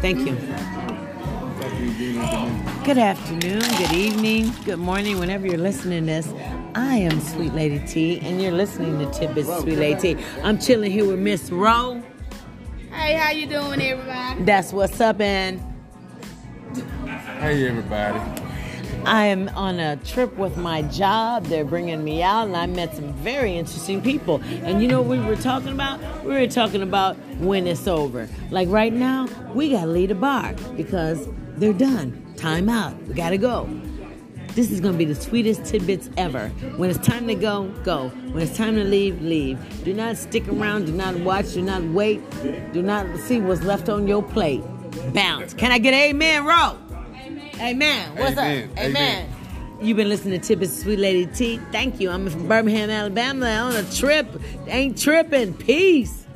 Thank you. Good afternoon, good evening, good morning, whenever you're listening to this. I am Sweet Lady T, and you're listening to Tidbits Sweet Lady T. I'm chilling here with Miss Rowe. Hey, how you doing, everybody? That's what's up, and Hey everybody. I am on a trip with my job. They're bringing me out, and I met some very interesting people. And you know what we were talking about? We were talking about when it's over. Like right now, we got to leave the bar because they're done. Time out. We got to go. This is going to be the sweetest tidbits ever. When it's time to go, go. When it's time to leave, leave. Do not stick around. Do not watch. Do not wait. Do not see what's left on your plate. Bounce. Can I get amen, Ro? Amen. What's Amen. up? Amen. You've been listening to Tidbits Sweet Lady T. Thank you. I'm from Birmingham, Alabama on a trip. Ain't tripping. Peace.